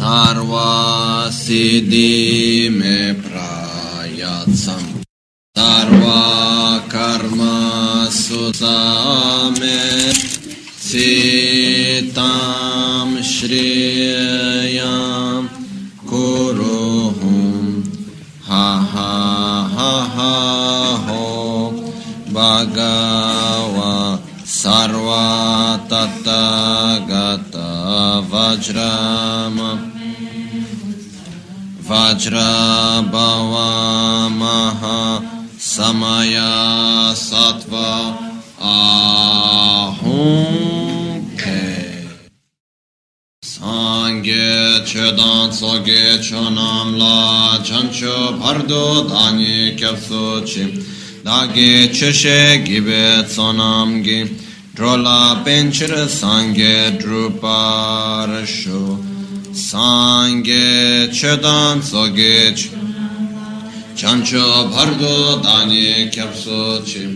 Sarva Siddhi Me Prayatsam Sarva Karma Susame Sitam Shriyam Kuruhum. Ha Ha Ha Ha Ho. Bhagava Sarva Tattagata Vajrama Maha Samaya Sattva Ke Sangye Chedan Soge Chonam La Chancho Bhardo Dani Kyapso Dagi Cheshe Gibe Tsonam Gi Drola Benchir Sangye Druparasho Sangye Chedan Soge Chancho Bhardo Dani Kyapso Chi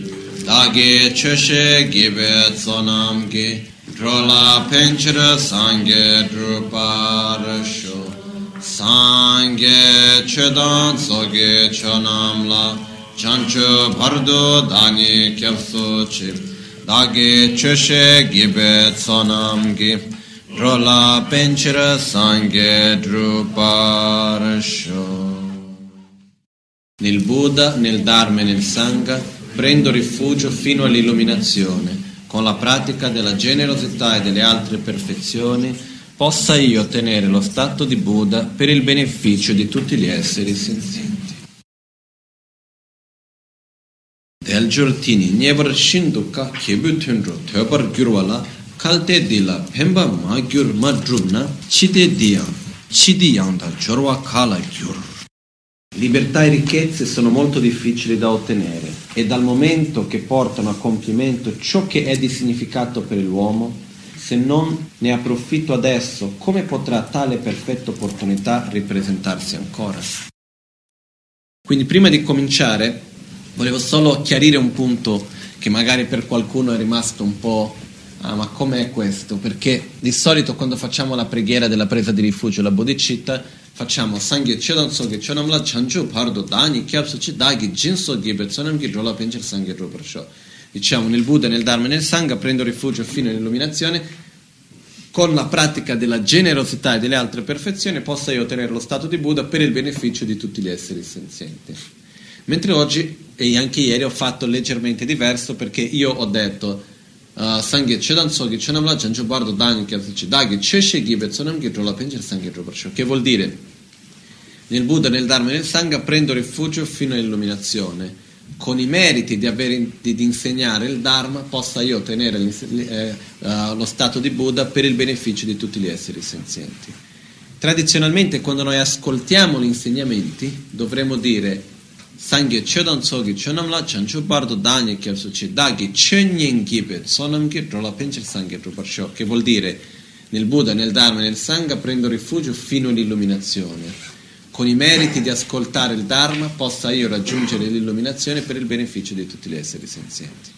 Dagi Cheshe Gibe Tsonam Gi Drola Penchira Sangye Druparasho. Sangye Chedan Soge Chonam La Chancho Bhardo Dani Kyapso Chi Dagi Cheshe Gibe Tsonam Gi Drola Penchira Sangye Druparasho Nel Buddha, nel Dharma e nel Sangha prendo rifugio fino all'illuminazione con la pratica della generosità e delle altre perfezioni, possa io ottenere lo stato di Buddha per il beneficio di tutti gli esseri senzienti. Deljor tini nyebar shinduka kebu tundro töbar kalte dila pemba ma gyur ma drubna chide diyan chidi yanda jorwa kala gyur. Libertà e ricchezze sono molto difficili da ottenere e dal momento che portano a compimento ciò che è di significato per l'uomo, se non ne approfitto adesso, come potrà tale perfetta opportunità ripresentarsi ancora? Quindi prima di cominciare volevo solo chiarire un punto che magari per qualcuno è rimasto un po' ah ma com'è questo? Perché di solito quando facciamo la preghiera della presa di rifugio, la bodhicitta, facciamo sangye chedan soge chonamla chanchu pardo dani kyapsuchi dagi jinso gibe tsonamki drola pencher sangye droparsho diciamo nel Buddha, nel Dharma e nel Sangha prendo rifugio fino all'illuminazione. Con la pratica della generosità e delle altre perfezioni possa io ottenere lo stato di Buddha per il beneficio di tutti gli esseri senzienti. Mentre oggi e anche ieri ho fatto leggermente diverso perché io ho detto sangye chedan soge chonamla chanchu pardo dani kyapsuchi dagi cheshe gibe tsonamki drola pencher sangye droparsho che vuol dire nel Buddha, nel Dharma e nel Sangha prendo rifugio fino all'illuminazione. Con i meriti di, aver, di, di insegnare il Dharma possa io ottenere eh, uh, lo stato di Buddha per il beneficio di tutti gli esseri senzienti. Tradizionalmente quando noi ascoltiamo gli insegnamenti dovremmo dire Sangye Chodan Sogi Chonamla Chanchu Bardo Danya Kyapsuchi Dagi Chönyen Gibet. Sonamki Drola Pencher Sangye Druparsho che vuol dire? Nel Buddha, nel Dharma e nel Sangha prendo rifugio fino all'illuminazione. Con i meriti di ascoltare il Dharma possa io raggiungere l'illuminazione per il beneficio di tutti gli esseri senzienti.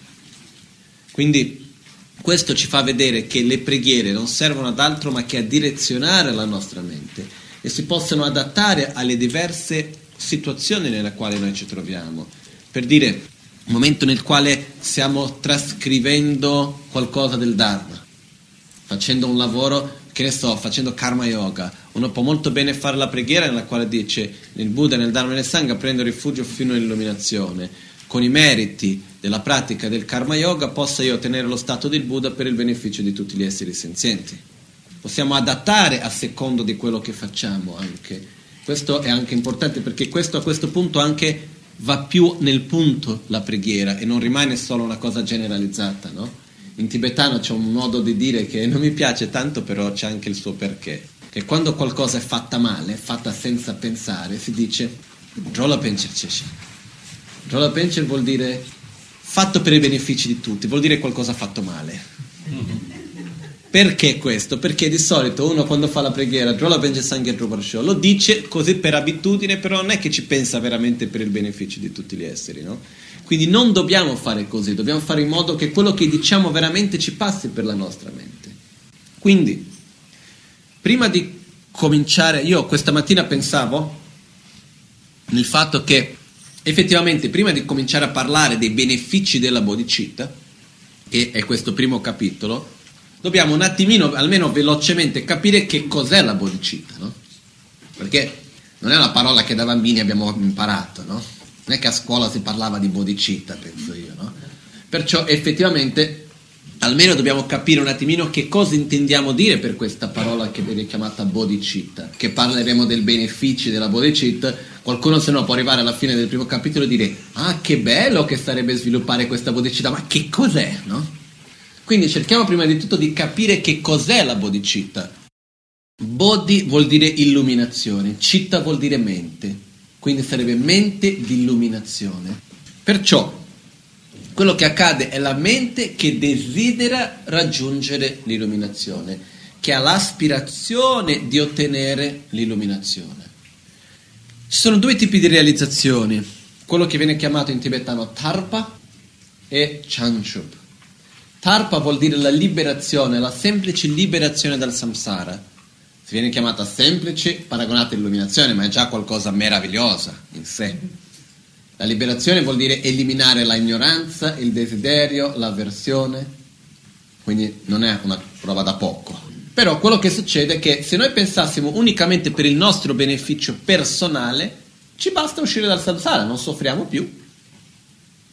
Quindi questo ci fa vedere che le preghiere non servono ad altro ma che a direzionare la nostra mente e si possono adattare alle diverse situazioni nelle quali noi ci troviamo. Per dire, un momento nel quale stiamo trascrivendo qualcosa del Dharma, facendo un lavoro, che ne sto, facendo karma yoga, uno può molto bene fare la preghiera nella quale dice nel Buddha, nel Dharma e nel Sangha prendo rifugio fino all'illuminazione. Con i meriti della pratica del karma yoga possa io ottenere lo stato del Buddha per il beneficio di tutti gli esseri senzienti. Possiamo adattare a secondo di quello che facciamo anche. Questo è anche importante perché questo a questo punto anche va più nel punto la preghiera e non rimane solo una cosa generalizzata, no? In tibetano c'è un modo di dire che non mi piace tanto, però c'è anche il suo perché che quando qualcosa è fatta male, fatta senza pensare, si dice Drola Pencher Cesce. Drola Pencher vuol dire fatto per i benefici di tutti, vuol dire qualcosa fatto male. Perché questo? Perché di solito uno quando fa la preghiera lo dice così per abitudine, però non è che ci pensa veramente per il beneficio di tutti gli esseri, no? Quindi non dobbiamo fare così, dobbiamo fare in modo che quello che diciamo veramente ci passi per la nostra mente. Quindi, prima di cominciare, io questa mattina pensavo nel fatto che effettivamente prima di cominciare a parlare dei benefici della bodhicitta, che è questo primo capitolo, dobbiamo un attimino, almeno velocemente, capire che cos'è la bodhicitta, no? Perché non è una parola che da bambini abbiamo imparato, no? Non è che a scuola si parlava di bodhicitta, penso io, no? Perciò effettivamente almeno dobbiamo capire un attimino che cosa intendiamo dire per questa parola che viene chiamata bodhicitta, che parleremo del beneficio della bodhicitta, qualcuno se no può arrivare alla fine del primo capitolo e dire ah che bello che sarebbe sviluppare questa bodhicitta, ma che cos'è, no? Quindi cerchiamo prima di tutto di capire che cos'è la bodhicitta. Bodhi vuol dire illuminazione, citta vuol dire mente, quindi sarebbe mente di illuminazione. Perciò quello che accade è la mente che desidera raggiungere l'illuminazione, che ha l'aspirazione di ottenere l'illuminazione. Ci sono due tipi di realizzazioni, quello che viene chiamato in tibetano tarpa e chanchup. Tarpa vuol dire la liberazione, la semplice liberazione dal samsara. Si viene chiamata semplice, paragonata all'illuminazione, ma è già qualcosa meravigliosa in sé. La liberazione vuol dire eliminare la ignoranza, il desiderio, l'avversione, quindi non è una prova da poco. Però quello che succede è che se noi pensassimo unicamente per il nostro beneficio personale, ci basta uscire dal samsara, non soffriamo più.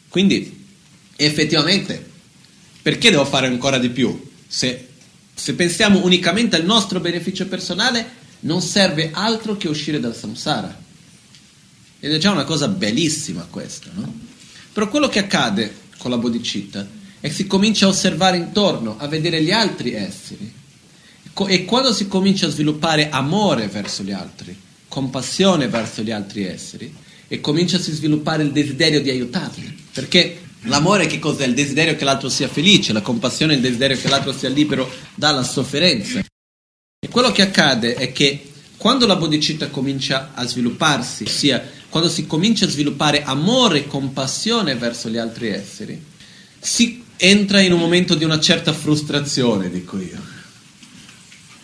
Quindi, effettivamente, perché devo fare ancora di più? Se, se pensiamo unicamente al nostro beneficio personale, non serve altro che uscire dal samsara. Ed è già una cosa bellissima questa, no? Però quello che accade con la bodhicitta è che si comincia a osservare intorno, a vedere gli altri esseri. E quando si comincia a sviluppare amore verso gli altri, compassione verso gli altri esseri, e comincia a sviluppare il desiderio di aiutarli. Perché l'amore che cos'è? Il desiderio che l'altro sia felice, la compassione è il desiderio che l'altro sia libero dalla sofferenza. E quello che accade è che quando la bodhicitta comincia a svilupparsi, ossia quando si comincia a sviluppare amore e compassione verso gli altri esseri, si entra in un momento di una certa frustrazione, dico io.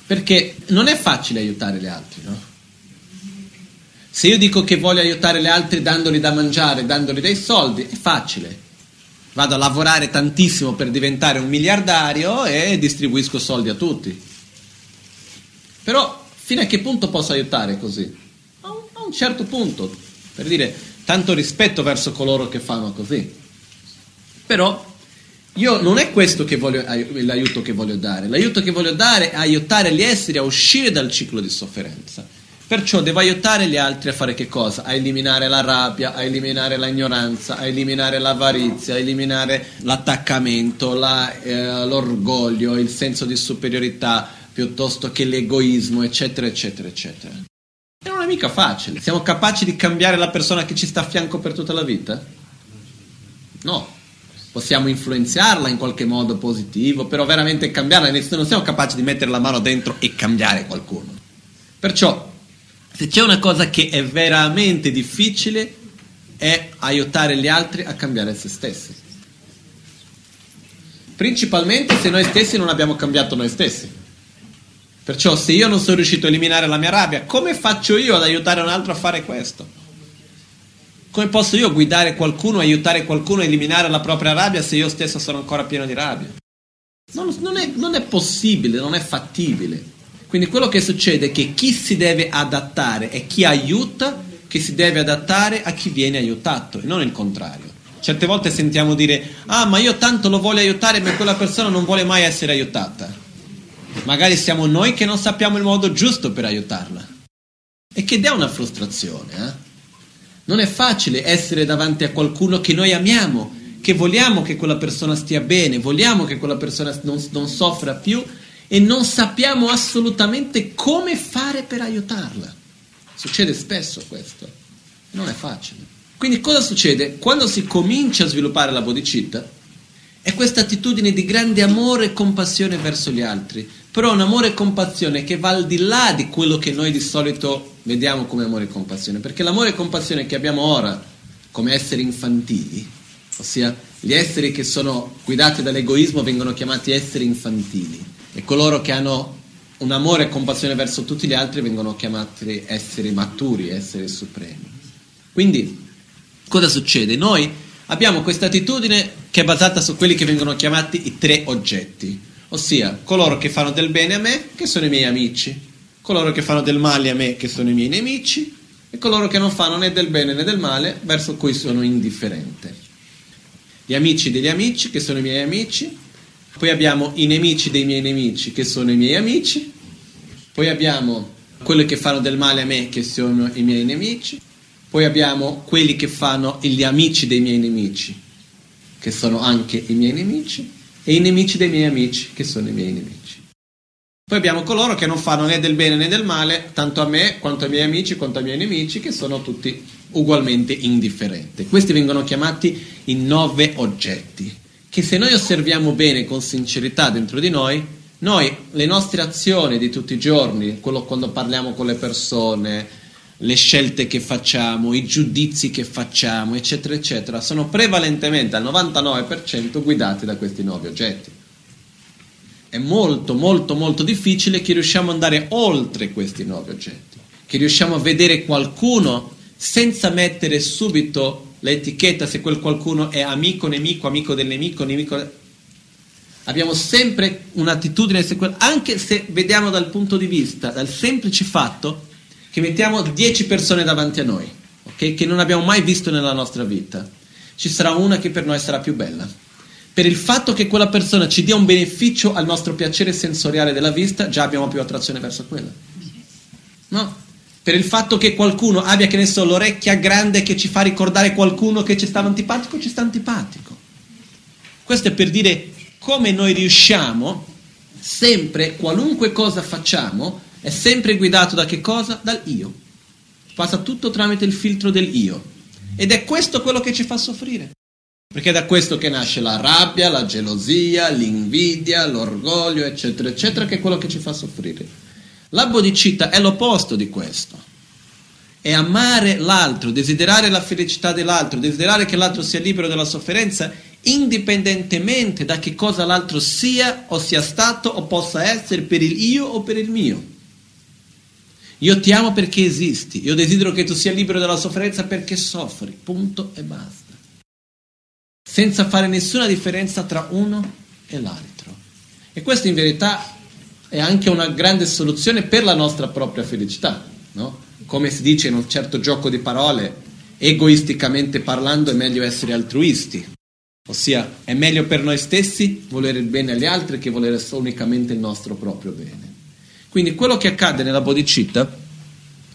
Perché non è facile aiutare gli altri, no? Se io dico che voglio aiutare gli altri dandoli da mangiare, dandoli dei soldi, è facile. Vado a lavorare tantissimo per diventare un miliardario e distribuisco soldi a tutti. Però fino a che punto posso aiutare così? A un, certo punto per dire tanto rispetto verso coloro che fanno così. Però io non è questo che voglio, l'aiuto che voglio dare, l'aiuto che voglio dare è aiutare gli esseri a uscire dal ciclo di sofferenza. Perciò devo aiutare gli altri a fare che cosa? A eliminare la rabbia, a eliminare l'ignoranza, a eliminare l'avarizia, a eliminare l'attaccamento, la, eh, l'orgoglio, il senso di superiorità piuttosto che l'egoismo, eccetera, eccetera, eccetera. E non è mica facile. Siamo capaci di cambiare la persona che ci sta a fianco per tutta la vita? No. Possiamo influenzarla in qualche modo positivo, però veramente cambiarla, non siamo capaci di mettere la mano dentro e cambiare qualcuno. Perciò, se c'è una cosa che è veramente difficile, è aiutare gli altri a cambiare se stessi. Principalmente se noi stessi non abbiamo cambiato noi stessi. Perciò se io non sono riuscito a eliminare la mia rabbia, come faccio io ad aiutare un altro a fare questo? Come posso io guidare qualcuno, aiutare qualcuno a eliminare la propria rabbia se io stesso sono ancora pieno di rabbia? Non, non, è, non è possibile, non è fattibile. Quindi quello che succede è che chi si deve adattare è chi aiuta che si deve adattare a chi viene aiutato e non il contrario. Certe volte sentiamo dire, ah ma io tanto lo voglio aiutare ma quella persona non vuole mai essere aiutata. Magari siamo noi che non sappiamo il modo giusto per aiutarla. E che dà una frustrazione. Eh? Non è facile essere davanti a qualcuno che noi amiamo, che vogliamo che quella persona stia bene, vogliamo che quella persona non, non soffra più e non sappiamo assolutamente come fare per aiutarla. Succede spesso questo. Non è facile. Quindi cosa succede? Quando si comincia a sviluppare la bodhicitta, è questa attitudine di grande amore e compassione verso gli altri, però un amore e compassione che va al di là di quello che noi di solito vediamo come amore e compassione, perché l'amore e compassione che abbiamo ora come esseri infantili, ossia gli esseri che sono guidati dall'egoismo vengono chiamati esseri infantili e coloro che hanno un amore e compassione verso tutti gli altri vengono chiamati esseri maturi, esseri supremi. Quindi, cosa succede? Noi abbiamo questa attitudine che è basata su quelli che vengono chiamati i tre oggetti, ossia coloro che fanno del bene a me, che sono i miei amici, coloro che fanno del male a me, che sono i miei nemici, e coloro che non fanno né del bene né del male, verso cui sono indifferente. Gli amici degli amici, che sono i miei amici, poi abbiamo i nemici dei miei nemici, che sono i miei amici, poi abbiamo quelli che fanno del male a me, che sono i miei nemici, poi abbiamo quelli che fanno gli amici dei miei nemici, che sono anche i miei nemici, e i nemici dei miei amici, che sono i miei nemici. Poi abbiamo coloro che non fanno né del bene né del male, tanto a me quanto ai miei amici quanto ai miei nemici, che sono tutti ugualmente indifferenti. Questi vengono chiamati i nove oggetti, che se noi osserviamo bene con sincerità dentro di noi, noi le nostre azioni di tutti i giorni, quello quando parliamo con le persone, le scelte che facciamo, i giudizi che facciamo, eccetera, eccetera, sono prevalentemente al 99% guidati da questi nove oggetti. È molto molto molto difficile che riusciamo ad andare oltre questi nove oggetti, che riusciamo a vedere qualcuno senza mettere subito l'etichetta se quel qualcuno è amico, nemico, amico del nemico, nemico. Abbiamo sempre un'attitudine, anche se vediamo dal punto di vista, dal semplice fatto che mettiamo dieci persone davanti a noi, okay? che non abbiamo mai visto nella nostra vita, ci sarà una che per noi sarà più bella per il fatto che quella persona ci dia un beneficio al nostro piacere sensoriale della vista, già abbiamo più attrazione verso quella. No? Per il fatto che qualcuno abbia, che ne so, l'orecchia grande che ci fa ricordare qualcuno che ci stava antipatico, ci sta antipatico. Questo è per dire come noi riusciamo, sempre, qualunque cosa facciamo, è sempre guidato da che cosa? Dal io. Passa tutto tramite il filtro del io. Ed è questo quello che ci fa soffrire. Perché è da questo che nasce la rabbia, la gelosia, l'invidia, l'orgoglio, eccetera, eccetera, che è quello che ci fa soffrire. La bodhicitta è l'opposto di questo. È amare l'altro, desiderare la felicità dell'altro, desiderare che l'altro sia libero dalla sofferenza, indipendentemente da che cosa l'altro sia o sia stato o possa essere per il io o per il mio. Io ti amo perché esisti, io desidero che tu sia libero dalla sofferenza perché soffri, punto e basta senza fare nessuna differenza tra uno e l'altro. E questa in verità è anche una grande soluzione per la nostra propria felicità, no? Come si dice in un certo gioco di parole, egoisticamente parlando è meglio essere altruisti, ossia è meglio per noi stessi volere il bene agli altri che volere unicamente il nostro proprio bene. Quindi quello che accade nella bodhicitta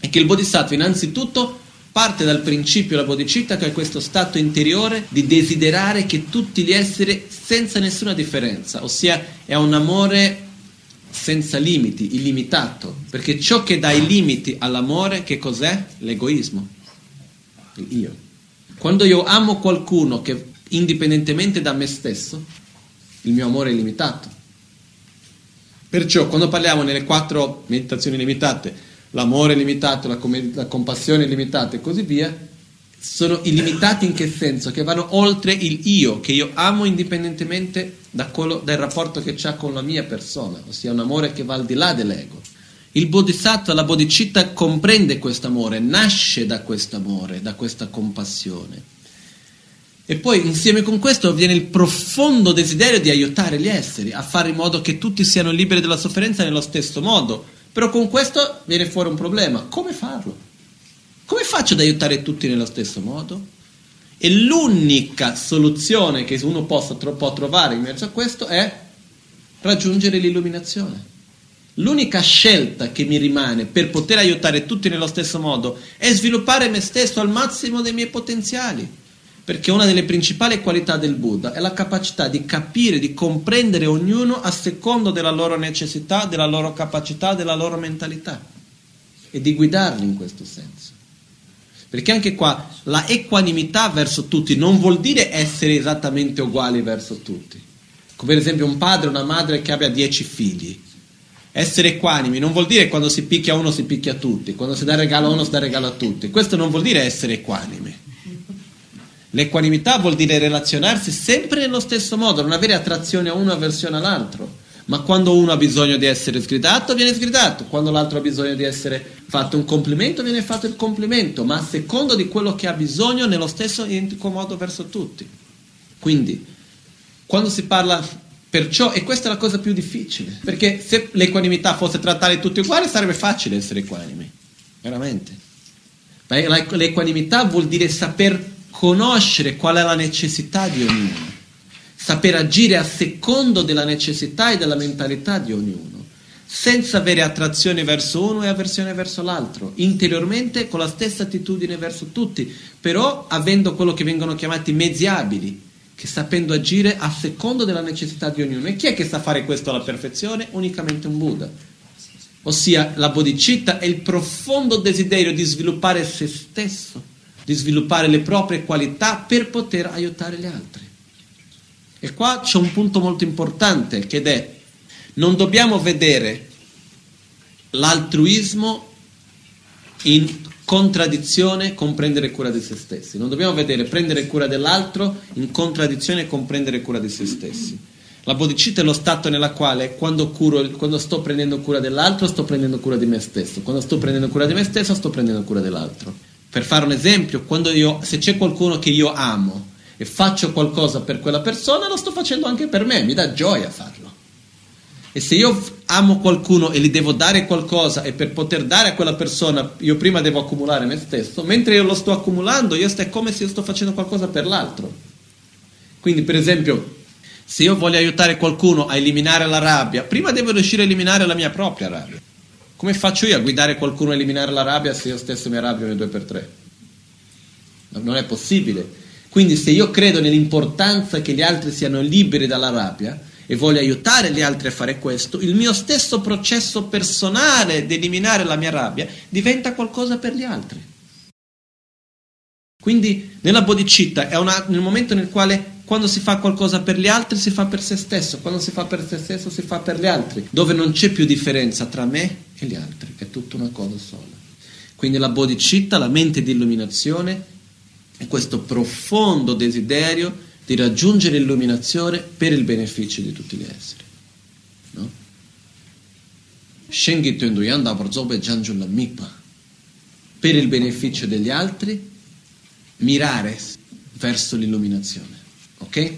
è che il bodhisattva innanzitutto parte dal principio la bodhicitta che è questo stato interiore di desiderare che tutti gli esseri senza nessuna differenza, ossia è un amore senza limiti, illimitato, perché ciò che dà i limiti all'amore che cos'è? L'egoismo, io. Quando io amo qualcuno che indipendentemente da me stesso, il mio amore è limitato. Perciò quando parliamo nelle quattro meditazioni limitate l'amore limitato, la, com- la compassione limitata e così via, sono illimitati in che senso? Che vanno oltre il io, che io amo indipendentemente quello, dal rapporto che c'ha con la mia persona, ossia un amore che va al di là dell'ego. Il bodhisattva, la bodhicitta comprende questo amore, nasce da questo amore, da questa compassione. E poi insieme con questo viene il profondo desiderio di aiutare gli esseri, a fare in modo che tutti siano liberi dalla sofferenza nello stesso modo, però con questo viene fuori un problema. Come farlo? Come faccio ad aiutare tutti nello stesso modo? E l'unica soluzione che uno possa, può trovare in mezzo a questo è raggiungere l'illuminazione. L'unica scelta che mi rimane per poter aiutare tutti nello stesso modo è sviluppare me stesso al massimo dei miei potenziali perché una delle principali qualità del Buddha è la capacità di capire, di comprendere ognuno a secondo della loro necessità, della loro capacità, della loro mentalità e di guidarli in questo senso. Perché anche qua la equanimità verso tutti non vuol dire essere esattamente uguali verso tutti. Come per esempio un padre o una madre che abbia dieci figli. Essere equanimi non vuol dire quando si picchia uno si picchia tutti, quando si dà regalo a uno si dà regalo a tutti. Questo non vuol dire essere equanimi. L'equanimità vuol dire relazionarsi sempre nello stesso modo, non avere attrazione a uno e avversione all'altro, Ma quando uno ha bisogno di essere sgridato, viene sgridato. Quando l'altro ha bisogno di essere fatto un complimento, viene fatto il complimento, ma a secondo di quello che ha bisogno, nello stesso identico modo verso tutti. Quindi, quando si parla perciò, e questa è la cosa più difficile, perché se l'equanimità fosse trattare tutti uguali, sarebbe facile essere equanimi, veramente. L'equanimità vuol dire saper conoscere qual è la necessità di ognuno saper agire a secondo della necessità e della mentalità di ognuno, senza avere attrazione verso uno e avversione verso l'altro, interiormente con la stessa attitudine verso tutti, però avendo quello che vengono chiamati mezzi abili, che sapendo agire a secondo della necessità di ognuno. E chi è che sa fare questo alla perfezione? Unicamente un Buddha. Ossia, la bodhicitta è il profondo desiderio di sviluppare se stesso, di sviluppare le proprie qualità per poter aiutare gli altri. E qua c'è un punto molto importante che è non dobbiamo vedere l'altruismo in contraddizione con prendere cura di se stessi. Non dobbiamo vedere prendere cura dell'altro in contraddizione con prendere cura di se stessi. La bodhicitta è lo stato nella quale quando, curo, quando sto prendendo cura dell'altro sto prendendo cura di me stesso, quando sto prendendo cura di me stesso sto prendendo cura dell'altro. Per fare un esempio, io, se c'è qualcuno che io amo e faccio qualcosa per quella persona, lo sto facendo anche per me, mi dà gioia farlo. E se io amo qualcuno e gli devo dare qualcosa e per poter dare a quella persona io prima devo accumulare me stesso, mentre io lo sto accumulando, io sto, è come se io sto facendo qualcosa per l'altro. Quindi, per esempio, se io voglio aiutare qualcuno a eliminare la rabbia, prima devo riuscire a eliminare la mia propria rabbia. Come faccio io a guidare qualcuno a eliminare la rabbia se io stesso mi arrabbio nei due per tre? Non è possibile. Quindi se io credo nell'importanza che gli altri siano liberi dalla rabbia e voglio aiutare gli altri a fare questo, il mio stesso processo personale di eliminare la mia rabbia diventa qualcosa per gli altri. Quindi nella bodhicitta è una, nel momento nel quale quando si fa qualcosa per gli altri si fa per se stesso, quando si fa per se stesso si fa per gli altri, dove non c'è più differenza tra me e gli altri, è tutta una cosa sola. Quindi la bodhicitta, la mente di illuminazione, questo profondo desiderio di raggiungere l'illuminazione per il beneficio di tutti gli esseri. No? Per il beneficio degli altri, mirare verso l'illuminazione. Ok?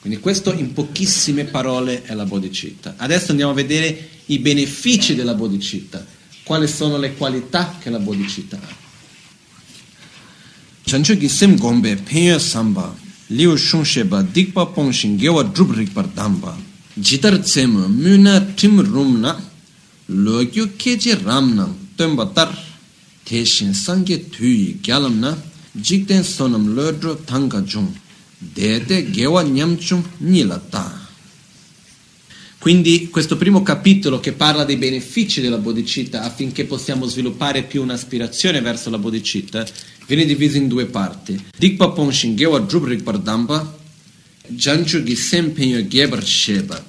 Quindi questo in pochissime parole è la bodhicitta. Adesso andiamo a vedere i benefici della bodhicitta, quali sono le qualità che la bodhicitta ha. Chancho ki sem gombe penya samba liu shung sheba dikpa pongshin gewa drup rikpar damba jitar tsem muna tim rumna lo kyu keje ramna temba tar teshin sangye tuyi gyalamna jikten sonam lodro tanga jung dede gewa nyamchum nila ta. Quindi questo primo capitolo che parla dei benefici della bodhicitta affinché possiamo sviluppare più un'aspirazione verso la bodhicitta viene diviso in due parti. Dikpa Ponshin Gewa Drubrik Pardamba, Janchu Gisempenyo Gebar Sheba.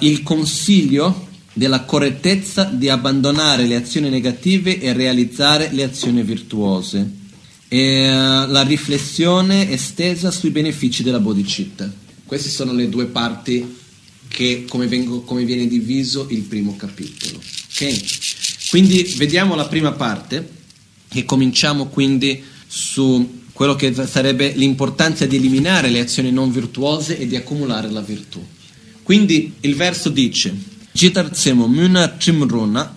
Il consiglio della correttezza di abbandonare le azioni negative e realizzare le azioni virtuose. E eh, la riflessione estesa sui benefici della bodhicitta. Queste sono le due parti che come, vengo, come viene diviso il primo capitolo. Okay? Quindi vediamo la prima parte e cominciamo quindi su quello che sarebbe l'importanza di eliminare le azioni non virtuose e di accumulare la virtù. Quindi il verso dice Jitar tsemo muna trimrona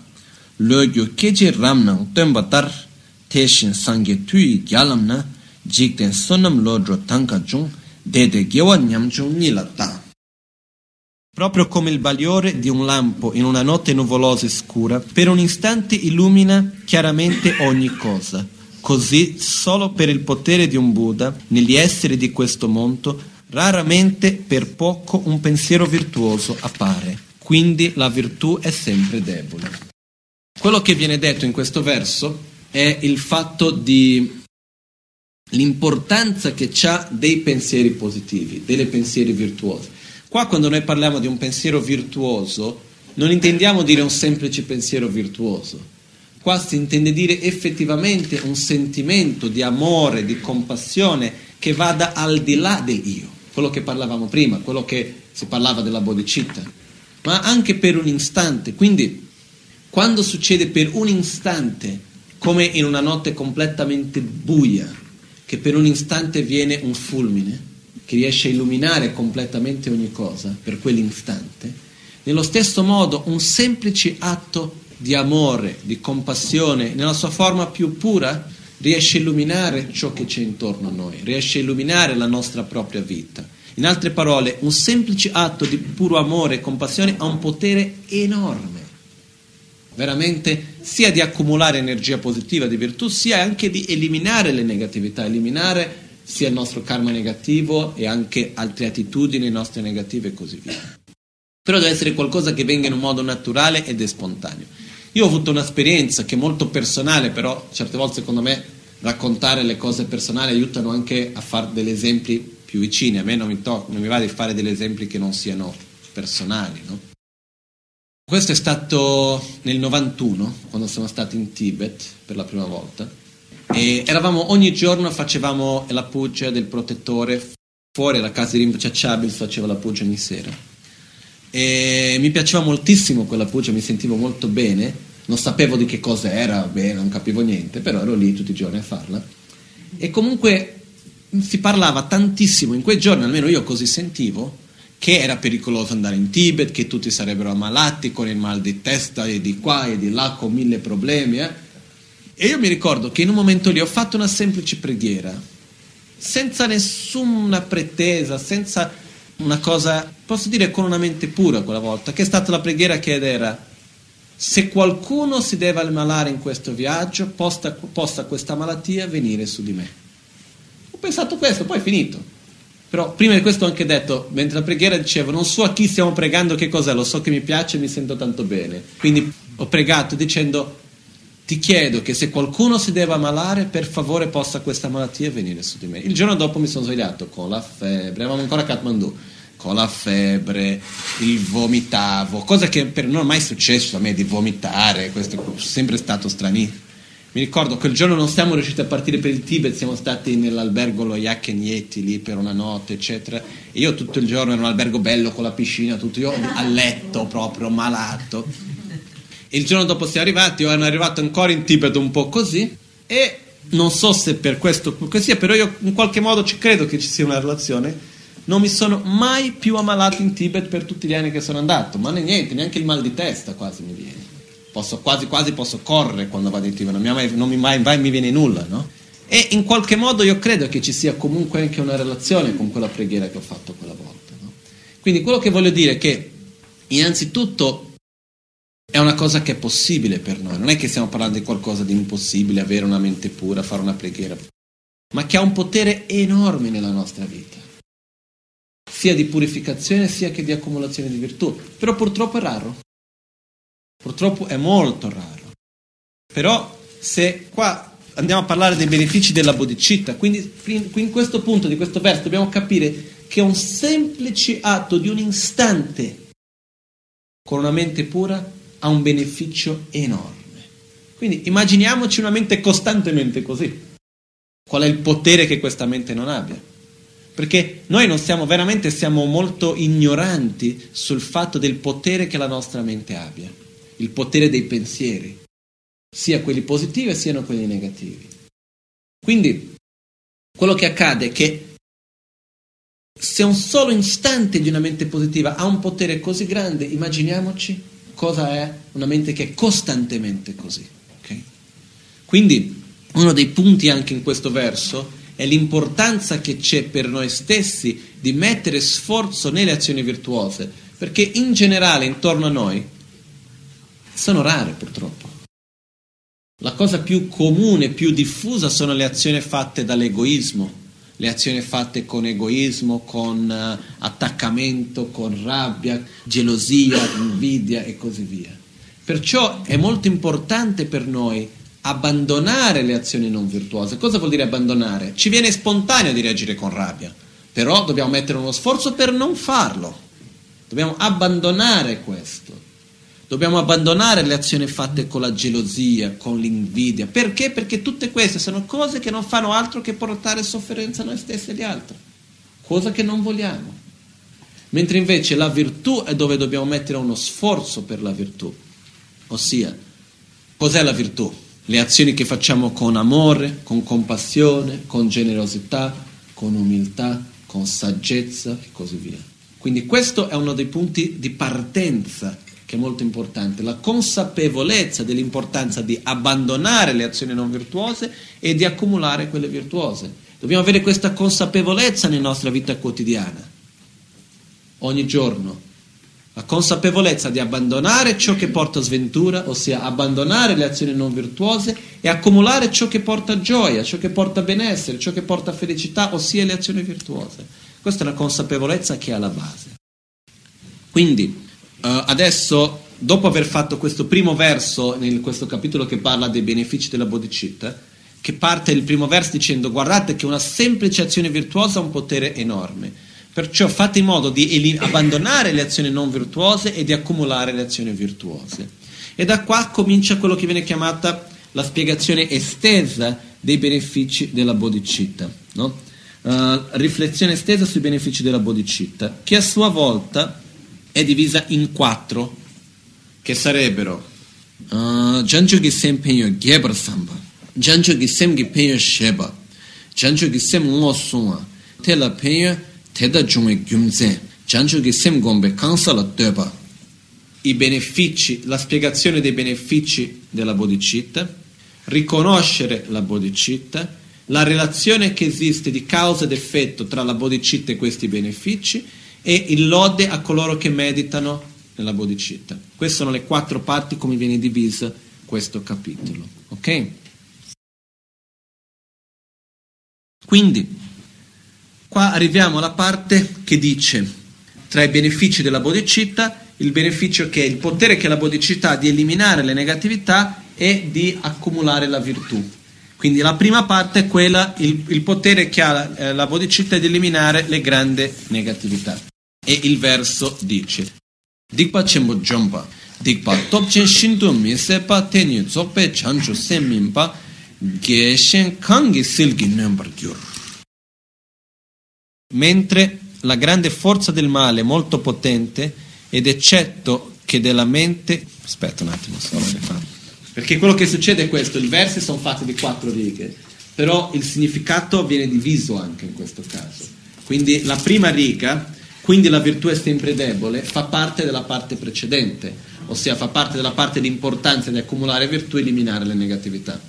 logyo keje ramnang tembatar teshin sangye tui gyalamna jikten sonam lodro tanka jung dede gewa nyamchung nila ta. Proprio come il bagliore di un lampo in una notte nuvolosa e scura, per un istante illumina chiaramente ogni cosa. Così, solo per il potere di un Buddha, negli esseri di questo mondo, raramente per poco un pensiero virtuoso appare. Quindi la virtù è sempre debole. Quello che viene detto in questo verso è il fatto di l'importanza che ha dei pensieri positivi, dei pensieri virtuosi. Qua quando noi parliamo di un pensiero virtuoso, non intendiamo dire un semplice pensiero virtuoso. Qua si intende dire effettivamente un sentimento di amore, di compassione che vada al di là del io, quello che parlavamo prima, quello che si parlava della bodhicitta. ma anche per un istante. Quindi, quando succede per un istante, come in una notte completamente buia, che per un istante viene un fulmine, che riesce a illuminare completamente ogni cosa per quell'istante, nello stesso modo un semplice atto di amore, di compassione, nella sua forma più pura, riesce a illuminare ciò che c'è intorno a noi, riesce a illuminare la nostra propria vita. In altre parole, un semplice atto di puro amore e compassione ha un potere enorme, veramente sia di accumulare energia positiva di virtù, sia anche di eliminare le negatività, eliminare sia il nostro karma negativo e anche altre attitudini nostre negative e così via. Però deve essere qualcosa che venga in un modo naturale ed è spontaneo. Io ho avuto un'esperienza che è molto personale, però certe volte secondo me raccontare le cose personali aiutano anche a fare degli esempi più vicini. A me non mi, to- non mi va di fare degli esempi che non siano personali. No? Questo è stato nel 91, quando siamo stati in Tibet per la prima volta. E eravamo ogni giorno, facevamo la puja del protettore fuori alla casa di Rinpoche Chabil, faceva la puja ogni sera e mi piaceva moltissimo quella puja, mi sentivo molto bene, non sapevo di che cosa era, beh, non capivo niente, però ero lì tutti i giorni a farla. E comunque si parlava tantissimo in quei giorni, almeno io così sentivo, che era pericoloso andare in Tibet, che tutti sarebbero ammalati con il mal di testa e di qua e di là con mille problemi. Eh? E io mi ricordo che in un momento lì ho fatto una semplice preghiera, senza nessuna pretesa, senza una cosa, posso dire con una mente pura quella volta, che è stata la preghiera che era se qualcuno si deve ammalare in questo viaggio, possa, possa questa malattia venire su di me. Ho pensato questo, poi è finito. Però prima di questo ho anche detto, mentre la preghiera dicevo, non so a chi stiamo pregando che cos'è, lo so che mi piace e mi sento tanto bene. Quindi ho pregato dicendo, ti chiedo che se qualcuno si deve ammalare, per favore possa questa malattia venire su di me. Il giorno dopo mi sono svegliato con la febbre, eravamo ancora a Kathmandu, con la febbre, il vomitavo, cosa che per non è mai successo a me di vomitare, questo è sempre stato stranissimo. Mi ricordo quel giorno non siamo riusciti a partire per il Tibet, siamo stati nell'albergo lo Yaken Yeti lì per una notte, eccetera. E io tutto il giorno in un albergo bello con la piscina, tutto io a letto proprio malato il giorno dopo siamo arrivati, io ero arrivato ancora in Tibet un po' così e non so se per questo così, però io in qualche modo ci credo che ci sia una relazione. Non mi sono mai più ammalato in Tibet per tutti gli anni che sono andato, ma niente, neanche il mal di testa quasi mi viene. Posso, quasi quasi posso correre quando vado in Tibet, non mi, mai, non mi, mai, mai mi viene nulla, no? E in qualche modo io credo che ci sia comunque anche una relazione con quella preghiera che ho fatto quella volta. No? Quindi quello che voglio dire è che innanzitutto è una cosa che è possibile per noi, non è che stiamo parlando di qualcosa di impossibile, avere una mente pura, fare una preghiera, ma che ha un potere enorme nella nostra vita, sia di purificazione sia che di accumulazione di virtù, però purtroppo è raro, purtroppo è molto raro. Però se qua andiamo a parlare dei benefici della bodhicitta, quindi in questo punto di questo verso dobbiamo capire che un semplice atto di un istante con una mente pura ha un beneficio enorme. Quindi immaginiamoci una mente costantemente così. Qual è il potere che questa mente non abbia? Perché noi non siamo veramente siamo molto ignoranti sul fatto del potere che la nostra mente abbia, il potere dei pensieri, sia quelli positivi sia quelli negativi. Quindi quello che accade è che se un solo istante di una mente positiva ha un potere così grande, immaginiamoci cosa è una mente che è costantemente così. Okay? Quindi uno dei punti anche in questo verso è l'importanza che c'è per noi stessi di mettere sforzo nelle azioni virtuose, perché in generale intorno a noi sono rare purtroppo. La cosa più comune, più diffusa sono le azioni fatte dall'egoismo, le azioni fatte con egoismo, con uh, attaccamento, con rabbia, gelosia, invidia e così via. Perciò è molto importante per noi abbandonare le azioni non virtuose. Cosa vuol dire abbandonare? Ci viene spontaneo di reagire con rabbia, però dobbiamo mettere uno sforzo per non farlo. Dobbiamo abbandonare questo. Dobbiamo abbandonare le azioni fatte con la gelosia, con l'invidia. Perché? Perché tutte queste sono cose che non fanno altro che portare sofferenza a noi stessi e agli altri. Cosa che non vogliamo. mentre invece la virtù è dove dobbiamo mettere uno sforzo per la virtù. Ossia, cos'è la virtù? Le azioni che facciamo con amore, con compassione, con generosità, con umiltà, con saggezza e così via. Quindi questo è uno dei punti di partenza che è molto importante, la consapevolezza dell'importanza di abbandonare le azioni non virtuose e di accumulare quelle virtuose. Dobbiamo avere questa consapevolezza nella nostra vita quotidiana, ogni giorno. La consapevolezza di abbandonare ciò che porta sventura, ossia abbandonare le azioni non virtuose e accumulare ciò che porta gioia, ciò che porta benessere, ciò che porta felicità, ossia le azioni virtuose. Questa è la consapevolezza che è alla base. Quindi, Uh, adesso, dopo aver fatto questo primo verso in questo capitolo che parla dei benefici della bodhicitta, che parte il primo verso dicendo guardate che una semplice azione virtuosa ha un potere enorme. Perciò fate in modo di abbandonare le azioni non virtuose e di accumulare le azioni virtuose. E da qua comincia quello che viene chiamata la spiegazione estesa dei benefici della bodhicitta. No? Uh, riflessione estesa sui benefici della bodhicitta, che a sua volta è divisa in quattro, che sarebbero uh, Jancho Gisem Penyo Gisem Penyo Gisem Tela Penyo Teda Jungwe Gyumzen, Jancho Gisem Gombe Kansala Deba. I benefici, la spiegazione dei benefici della bodhicitta, riconoscere la bodhicitta, la relazione che esiste di causa ed effetto tra la bodhicitta e questi benefici e il lode a coloro che meditano nella bodhicitta. Queste sono le quattro parti come viene diviso questo capitolo. Ok? Quindi, qua arriviamo alla parte che dice tra i benefici della bodhicitta il beneficio che è il potere che la bodhicitta ha di eliminare le negatività e di accumulare la virtù. Quindi la prima parte è quella, il, il potere che ha eh, la bodhicitta di eliminare le grandi negatività. E il verso dice Dikpa chenpo jompa Dikpa topchen shinto mi sepa teni zokpe chanchu sen minpa Geshen kangi silgi number gyur Mentre la grande forza del male è molto potente ed eccetto che della mente aspetta un attimo solo perché quello che succede è questo i versi sono fatti di quattro righe però il significato viene diviso anche in questo caso quindi la prima riga quindi la virtù è sempre debole, fa parte della parte precedente, ossia fa parte della parte di importanza di accumulare virtù e eliminare le negatività.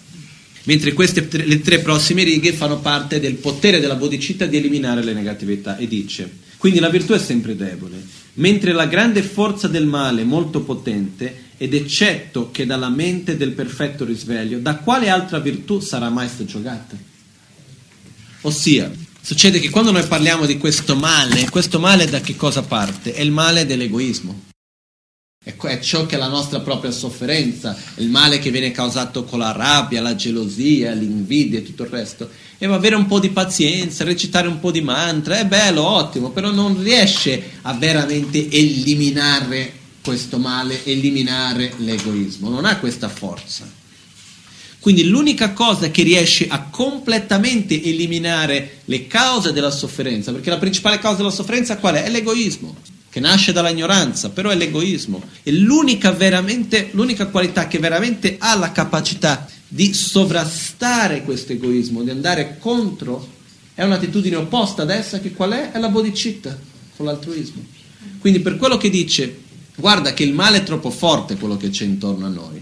Mentre queste le tre prossime righe fanno parte del potere della bodhicitta di eliminare le negatività e dice, quindi la virtù è sempre debole, mentre la grande forza del male è molto potente ed eccetto che dalla mente del perfetto risveglio, da quale altra virtù sarà mai soggiogata? Ossia, Succede che quando noi parliamo di questo male, questo male da che cosa parte? È il male dell'egoismo. È ciò che è la nostra propria sofferenza, il male che viene causato con la rabbia, la gelosia, l'invidia e tutto il resto. E va avere un po' di pazienza, recitare un po' di mantra, è bello, ottimo, però non riesce a veramente eliminare questo male, eliminare l'egoismo, non ha questa forza. Quindi l'unica cosa che riesce a completamente eliminare le cause della sofferenza, perché la principale causa della sofferenza qual è? È l'egoismo, che nasce dall'ignoranza, però è l'egoismo. E l'unica, l'unica qualità che veramente ha la capacità di sovrastare questo egoismo, di andare contro, è un'attitudine opposta ad essa che qual è? È la bodhicitta, con l'altruismo. Quindi per quello che dice, guarda che il male è troppo forte quello che c'è intorno a noi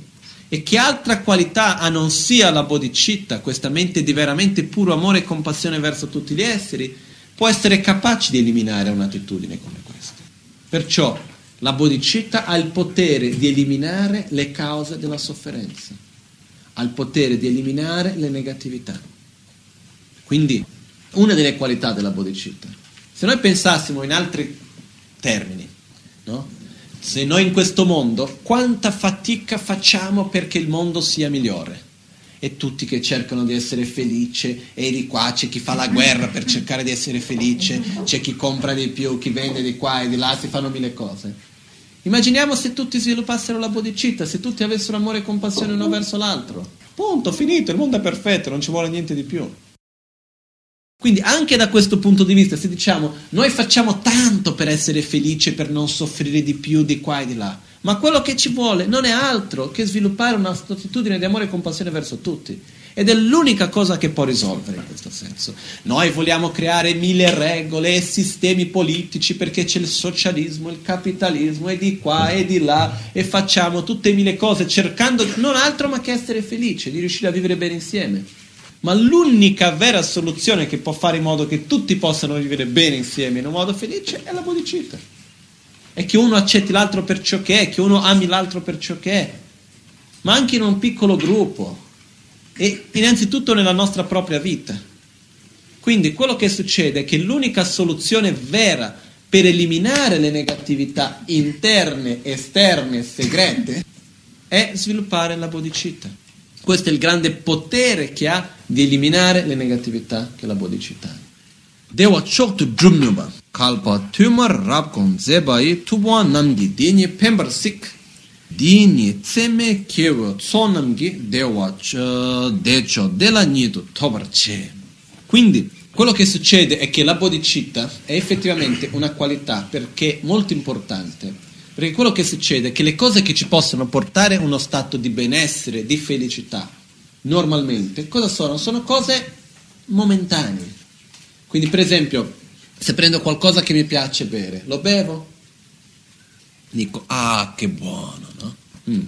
e che altra qualità ha non sia la bodhicitta, questa mente di veramente puro amore e compassione verso tutti gli esseri, può essere capace di eliminare un'attitudine come questa. Perciò la bodhicitta ha il potere di eliminare le cause della sofferenza, ha il potere di eliminare le negatività. Quindi, una delle qualità della bodhicitta. Se noi pensassimo in altri termini, no? se noi in questo mondo, quanta fatica facciamo perché il mondo sia migliore? E tutti che cercano di essere felici, e di qua c'è chi fa la guerra per cercare di essere felice, c'è chi compra di più, chi vende di qua e di là, si fanno mille cose. Immaginiamo se tutti sviluppassero la bodhicitta, se tutti avessero amore e compassione uno verso l'altro. Punto, finito, il mondo è perfetto, non ci vuole niente di più. Quindi anche da questo punto di vista, se diciamo noi facciamo tanto per essere felici, per non soffrire di più di qua e di là, ma quello che ci vuole non è altro che sviluppare una attitudine di amore e compassione verso tutti. Ed è l'unica cosa che può risolvere in questo senso. Noi vogliamo creare mille regole e sistemi politici perché c'è il socialismo, il capitalismo e di qua e di là e facciamo tutte mille cose cercando non altro ma che essere felici, di riuscire a vivere bene insieme. Ma l'unica vera soluzione che può fare in modo che tutti possano vivere bene insieme in un modo felice è la bodhicitta. È che uno accetti l'altro per ciò che è, che uno ami l'altro per ciò che è, ma anche in un piccolo gruppo e innanzitutto nella nostra propria vita. Quindi quello che succede è che l'unica soluzione vera per eliminare le negatività interne, esterne, segrete è sviluppare la bodhicitta. Questo è il grande potere che ha di eliminare le negatività che la bodhicitta ha. Dewa chok drumnyuba, kalpa tumar rab kon zebai tubwa namgi dinyi pembar sik, dinyi tseme kewa tsonamgi dewa decho della nido tobar che. Quindi, quello che succede è che la bodhicitta è effettivamente una qualità perché molto importante perché quello che succede è che le cose che ci possono portare uno stato di benessere, di felicità, normalmente, cosa sono? Sono cose momentanee. Quindi, per esempio, se prendo qualcosa che mi piace bere, lo bevo, dico, ah, che buono, no? Mm.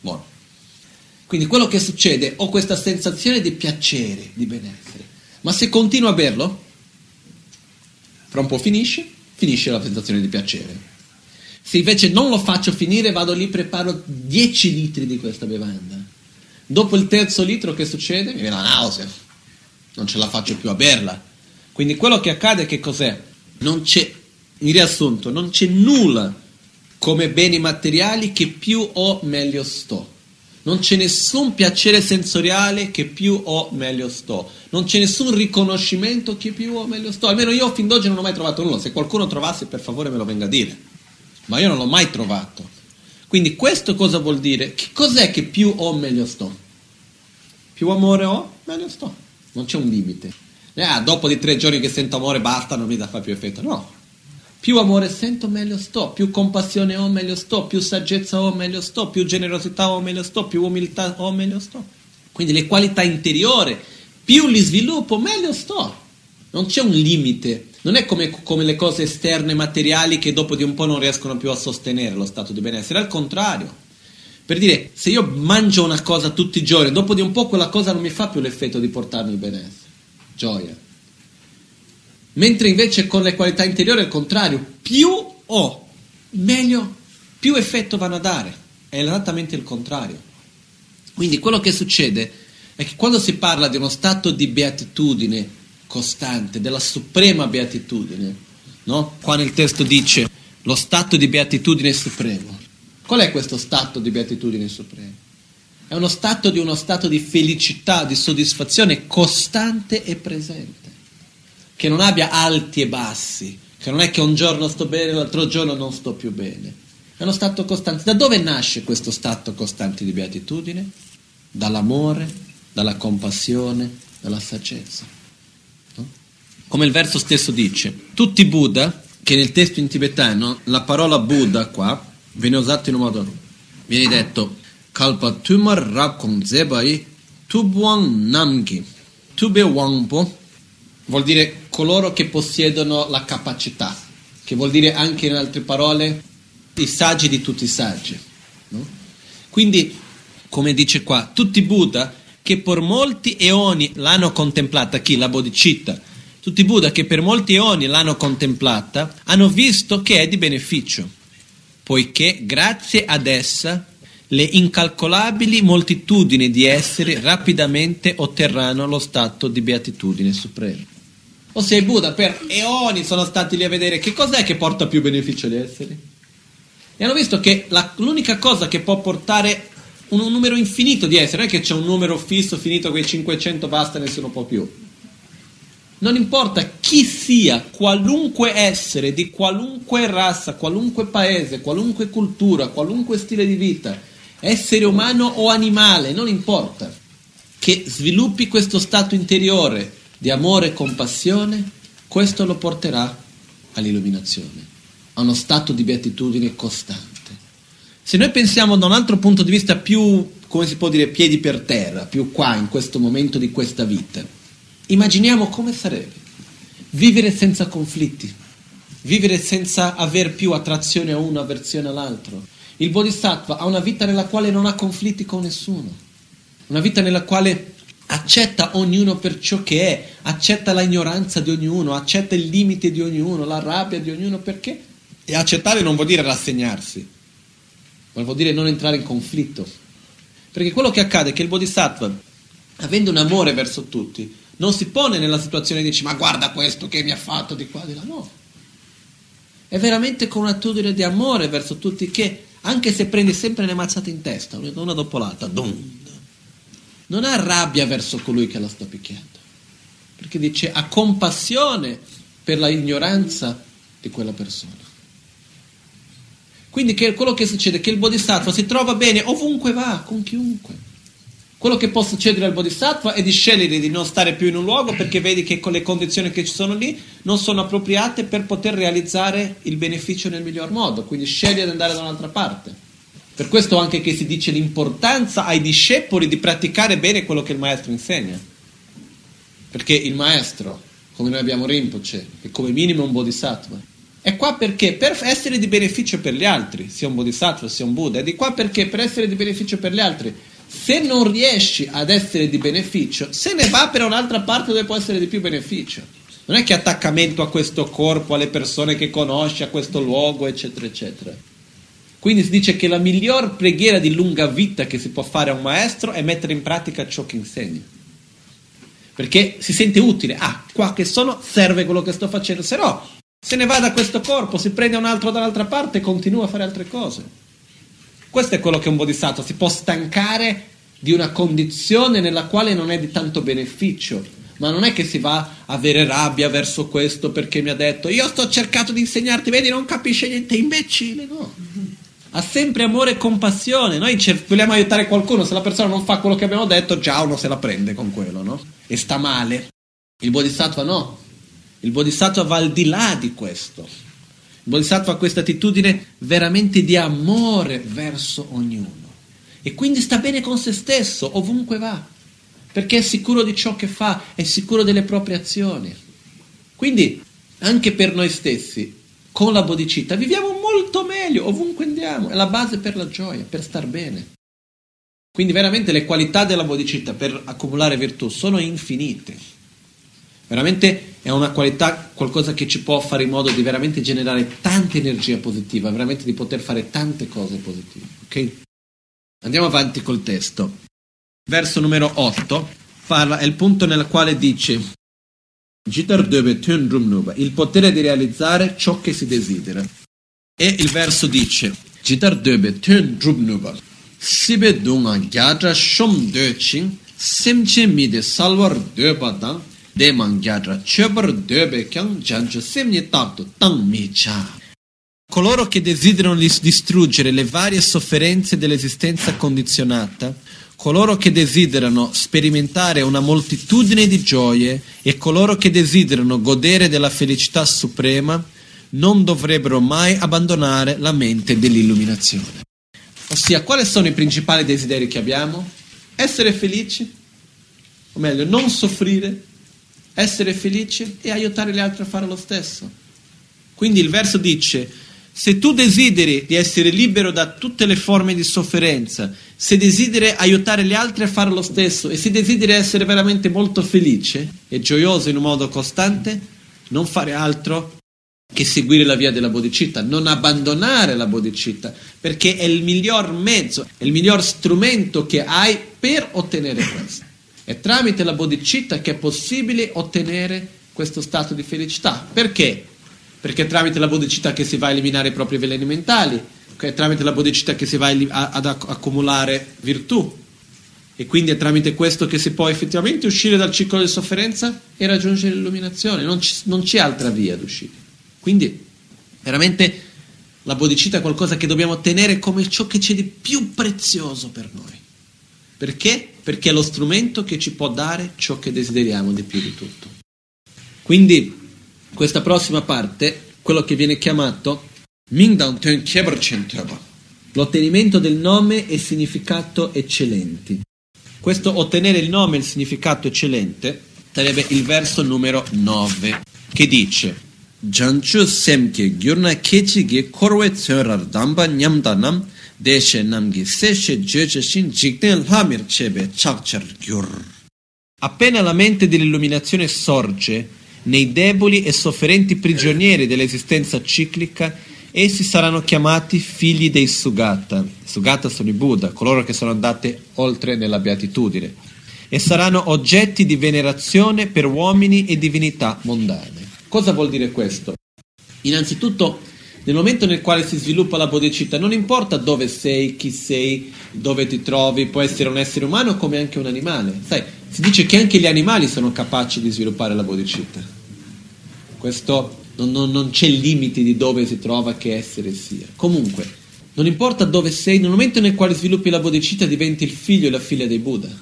Buono. Quindi quello che succede, ho questa sensazione di piacere, di benessere, ma se continuo a berlo, fra un po' finisce, finisce la sensazione di piacere se invece non lo faccio finire, vado lì, preparo 10 litri di questa bevanda. Dopo il terzo litro che succede? Mi viene la nausea. Non ce la faccio più a berla. Quindi quello che accade che cos'è? Non c'è, in riassunto, non c'è nulla come beni materiali che più ho meglio sto. Non c'è nessun piacere sensoriale che più ho meglio sto. Non c'è nessun riconoscimento che più ho meglio sto. Almeno io fin d'oggi non ho mai trovato nulla. Se qualcuno trovasse, per favore me lo venga a dire ma io non l'ho mai trovato. Quindi questo cosa vuol dire? Che cos'è che più ho meglio sto? Più amore ho, meglio sto. Non c'è un limite. Ah, dopo di tre giorni che sento amore basta, non mi dà più effetto. No. Più amore sento, meglio sto. Più compassione ho, meglio sto. Più saggezza ho, meglio sto. Più generosità ho, meglio sto. Più umiltà ho, meglio sto. Quindi le qualità interiori, più li sviluppo, meglio sto. Non c'è un limite non è come, come, le cose esterne materiali che dopo di un po' non riescono più a sostenere lo stato di benessere, al contrario. Per dire, se io mangio una cosa tutti i giorni, dopo di un po' quella cosa non mi fa più l'effetto di portarmi benessere, gioia. Mentre invece con le qualità interiori è il contrario, più ho, meglio, più effetto vanno a dare. È esattamente il contrario. Quindi quello che succede è che quando si parla di uno stato di beatitudine, costante, della suprema beatitudine. No? Qua nel testo dice lo stato di beatitudine supremo. Qual è questo stato di beatitudine supremo? È uno stato di uno stato di felicità, di soddisfazione costante e presente, che non abbia alti e bassi, che non è che un giorno sto bene, l'altro giorno non sto più bene. È uno stato costante. Da dove nasce questo stato costante di beatitudine? Dall'amore, dalla compassione, dalla saggezza. Come il verso stesso dice, tutti Buddha, che nel testo in tibetano la parola Buddha qua viene usata in un modo, viene detto Kalpa tumar rakong zebai tubuang namgi. Tube wangpo vuol dire coloro che possiedono la capacità, che vuol dire anche in altre parole i saggi di tutti i saggi. No? Quindi, come dice qua, tutti Buddha che per molti eoni l'hanno contemplata, chi? La bodhicitta, tutti i Buddha che per molti eoni l'hanno contemplata hanno visto che è di beneficio, poiché grazie ad essa le incalcolabili moltitudini di esseri rapidamente otterranno lo stato di beatitudine suprema. Ossia i Buddha per eoni sono stati lì a vedere che cos'è che porta più beneficio agli esseri. E hanno visto che la, l'unica cosa che può portare un, un numero infinito di esseri, non è che c'è un numero fisso finito, quei 500 basta e nessuno può più non importa chi sia, qualunque essere, di qualunque razza, qualunque paese, qualunque cultura, qualunque stile di vita, essere umano o animale, non importa, che sviluppi questo stato interiore di amore e compassione, questo lo porterà all'illuminazione, a uno stato di beatitudine costante. Se noi pensiamo da un altro punto di vista più, come si può dire, piedi per terra, più qua, in questo momento di questa vita, immaginiamo come sarebbe vivere senza conflitti, vivere senza aver più attrazione a uno, avversione all'altro. Il Bodhisattva ha una vita nella quale non ha conflitti con nessuno, una vita nella quale accetta ognuno per ciò che è, accetta la ignoranza di ognuno, accetta il limite di ognuno, la rabbia di ognuno, perché? E accettare non vuol dire rassegnarsi, ma vuol dire non entrare in conflitto. Perché quello che accade è che il Bodhisattva, avendo un amore verso tutti, non si pone nella situazione di dire ma guarda questo che mi ha fatto di qua di là, no. È veramente con un'attitudine di amore verso tutti che, anche se prendi sempre le mazzate in testa, una dopo l'altra, dum, non ha rabbia verso colui che la sta picchiando, perché dice ha compassione per la ignoranza di quella persona. Quindi che, quello che succede è che il Bodhisattva si trova bene ovunque va, con chiunque. Quello che può succedere al Bodhisattva è di scegliere di non stare più in un luogo perché vedi che con le condizioni che ci sono lì non sono appropriate per poter realizzare il beneficio nel miglior modo, quindi sceglie di andare da un'altra parte. Per questo anche che si dice l'importanza ai discepoli di praticare bene quello che il maestro insegna. Perché il maestro, come noi abbiamo Rinpoche, è come minimo un bodhisattva, è qua perché? Per essere di beneficio per gli altri, sia un bodhisattva sia un Buddha, è di qua perché? Per essere di beneficio per gli altri. Se non riesci ad essere di beneficio, se ne va per un'altra parte dove può essere di più beneficio. Non è che attaccamento a questo corpo, alle persone che conosci, a questo luogo, eccetera, eccetera. Quindi si dice che la miglior preghiera di lunga vita che si può fare a un maestro è mettere in pratica ciò che insegna. Perché si sente utile, ah, qua che sono serve quello che sto facendo, se no se ne va da questo corpo, si prende un altro dall'altra parte e continua a fare altre cose. Questo è quello che un bodhisattva si può stancare di una condizione nella quale non è di tanto beneficio, ma non è che si va a avere rabbia verso questo perché mi ha detto io sto cercando di insegnarti, vedi, non capisce niente, imbecille, no ha sempre amore e compassione. Noi vogliamo aiutare qualcuno, se la persona non fa quello che abbiamo detto, già uno se la prende con quello, no? E sta male. Il Bodhisattva no. Il Bodhisattva va al di là di questo. Bodhisattva ha questa attitudine veramente di amore verso ognuno. E quindi sta bene con se stesso, ovunque va. Perché è sicuro di ciò che fa, è sicuro delle proprie azioni. Quindi, anche per noi stessi, con la bodhicitta viviamo molto meglio ovunque andiamo, è la base per la gioia, per star bene. Quindi veramente le qualità della bodhicitta per accumulare virtù sono infinite. Veramente è una qualità, qualcosa che ci può fare in modo di veramente generare tanta energia positiva, veramente di poter fare tante cose positive. Ok? Andiamo avanti col testo. Verso numero 8 parla, è il punto nel quale dice il potere di realizzare ciò che si desidera. E il verso dice, sibe dunga gyadra shom dochin, semche mide salvar döba dang, deman gyadra chobar döbe kyang janjo semni mi cha. Coloro che desiderano distruggere le varie sofferenze dell'esistenza condizionata coloro che desiderano sperimentare una moltitudine di gioie e coloro che desiderano godere della felicità suprema non dovrebbero mai abbandonare la mente dell'illuminazione. Ossia, quali sono i principali desideri che abbiamo? Essere felici, o meglio, non soffrire, essere felici e aiutare gli altri a fare lo stesso. Quindi il verso dice se tu desideri di essere libero da tutte le forme di sofferenza, se desideri aiutare gli altri a fare lo stesso e se desideri essere veramente molto felice e gioioso in un modo costante, non fare altro che seguire la via della bodhicitta, non abbandonare la bodhicitta, perché è il miglior mezzo, è il miglior strumento che hai per ottenere questo. È tramite la bodhicitta che è possibile ottenere questo stato di felicità. Perché? perché è tramite la bodicità che si va a eliminare i propri veleni mentali, è tramite la bodicità che si va ad accumulare virtù. E quindi è tramite questo che si può effettivamente uscire dal ciclo di sofferenza e raggiungere l'illuminazione, non, ci, non c'è altra via d'uscita. Quindi veramente la bodicità è qualcosa che dobbiamo tenere come ciò che c'è di più prezioso per noi. Perché? Perché è lo strumento che ci può dare ciò che desideriamo di più di tutto. Quindi, questa prossima parte, quello che viene chiamato l'ottenimento del nome e significato eccellenti. Questo ottenere il nome e il significato eccellente sarebbe il verso numero 9, che dice janchu semke gyurna kechi ge korwe tsorar damba nyamda nam deshe namgi seshe jeje shin jikten lamir chebe chakchar gyur. Appena la mente dell'illuminazione sorge nei deboli e sofferenti prigionieri dell'esistenza ciclica, essi saranno chiamati figli dei Sugata. Sugata sono i Buddha, coloro che sono andati oltre nella beatitudine, e saranno oggetti di venerazione per uomini e divinità mondane. Cosa vuol dire questo? Innanzitutto, nel momento nel quale si sviluppa la bodhicitta, non importa dove sei, chi sei, dove ti trovi, può essere un essere umano come anche un animale. Sai, si dice che anche gli animali sono capaci di sviluppare la bodhicitta. Questo non, non, non c'è limite di dove si trova, che essere sia. Comunque, non importa dove sei, nel momento nel quale sviluppi la bodhicitta diventi il figlio e la figlia dei Buddha.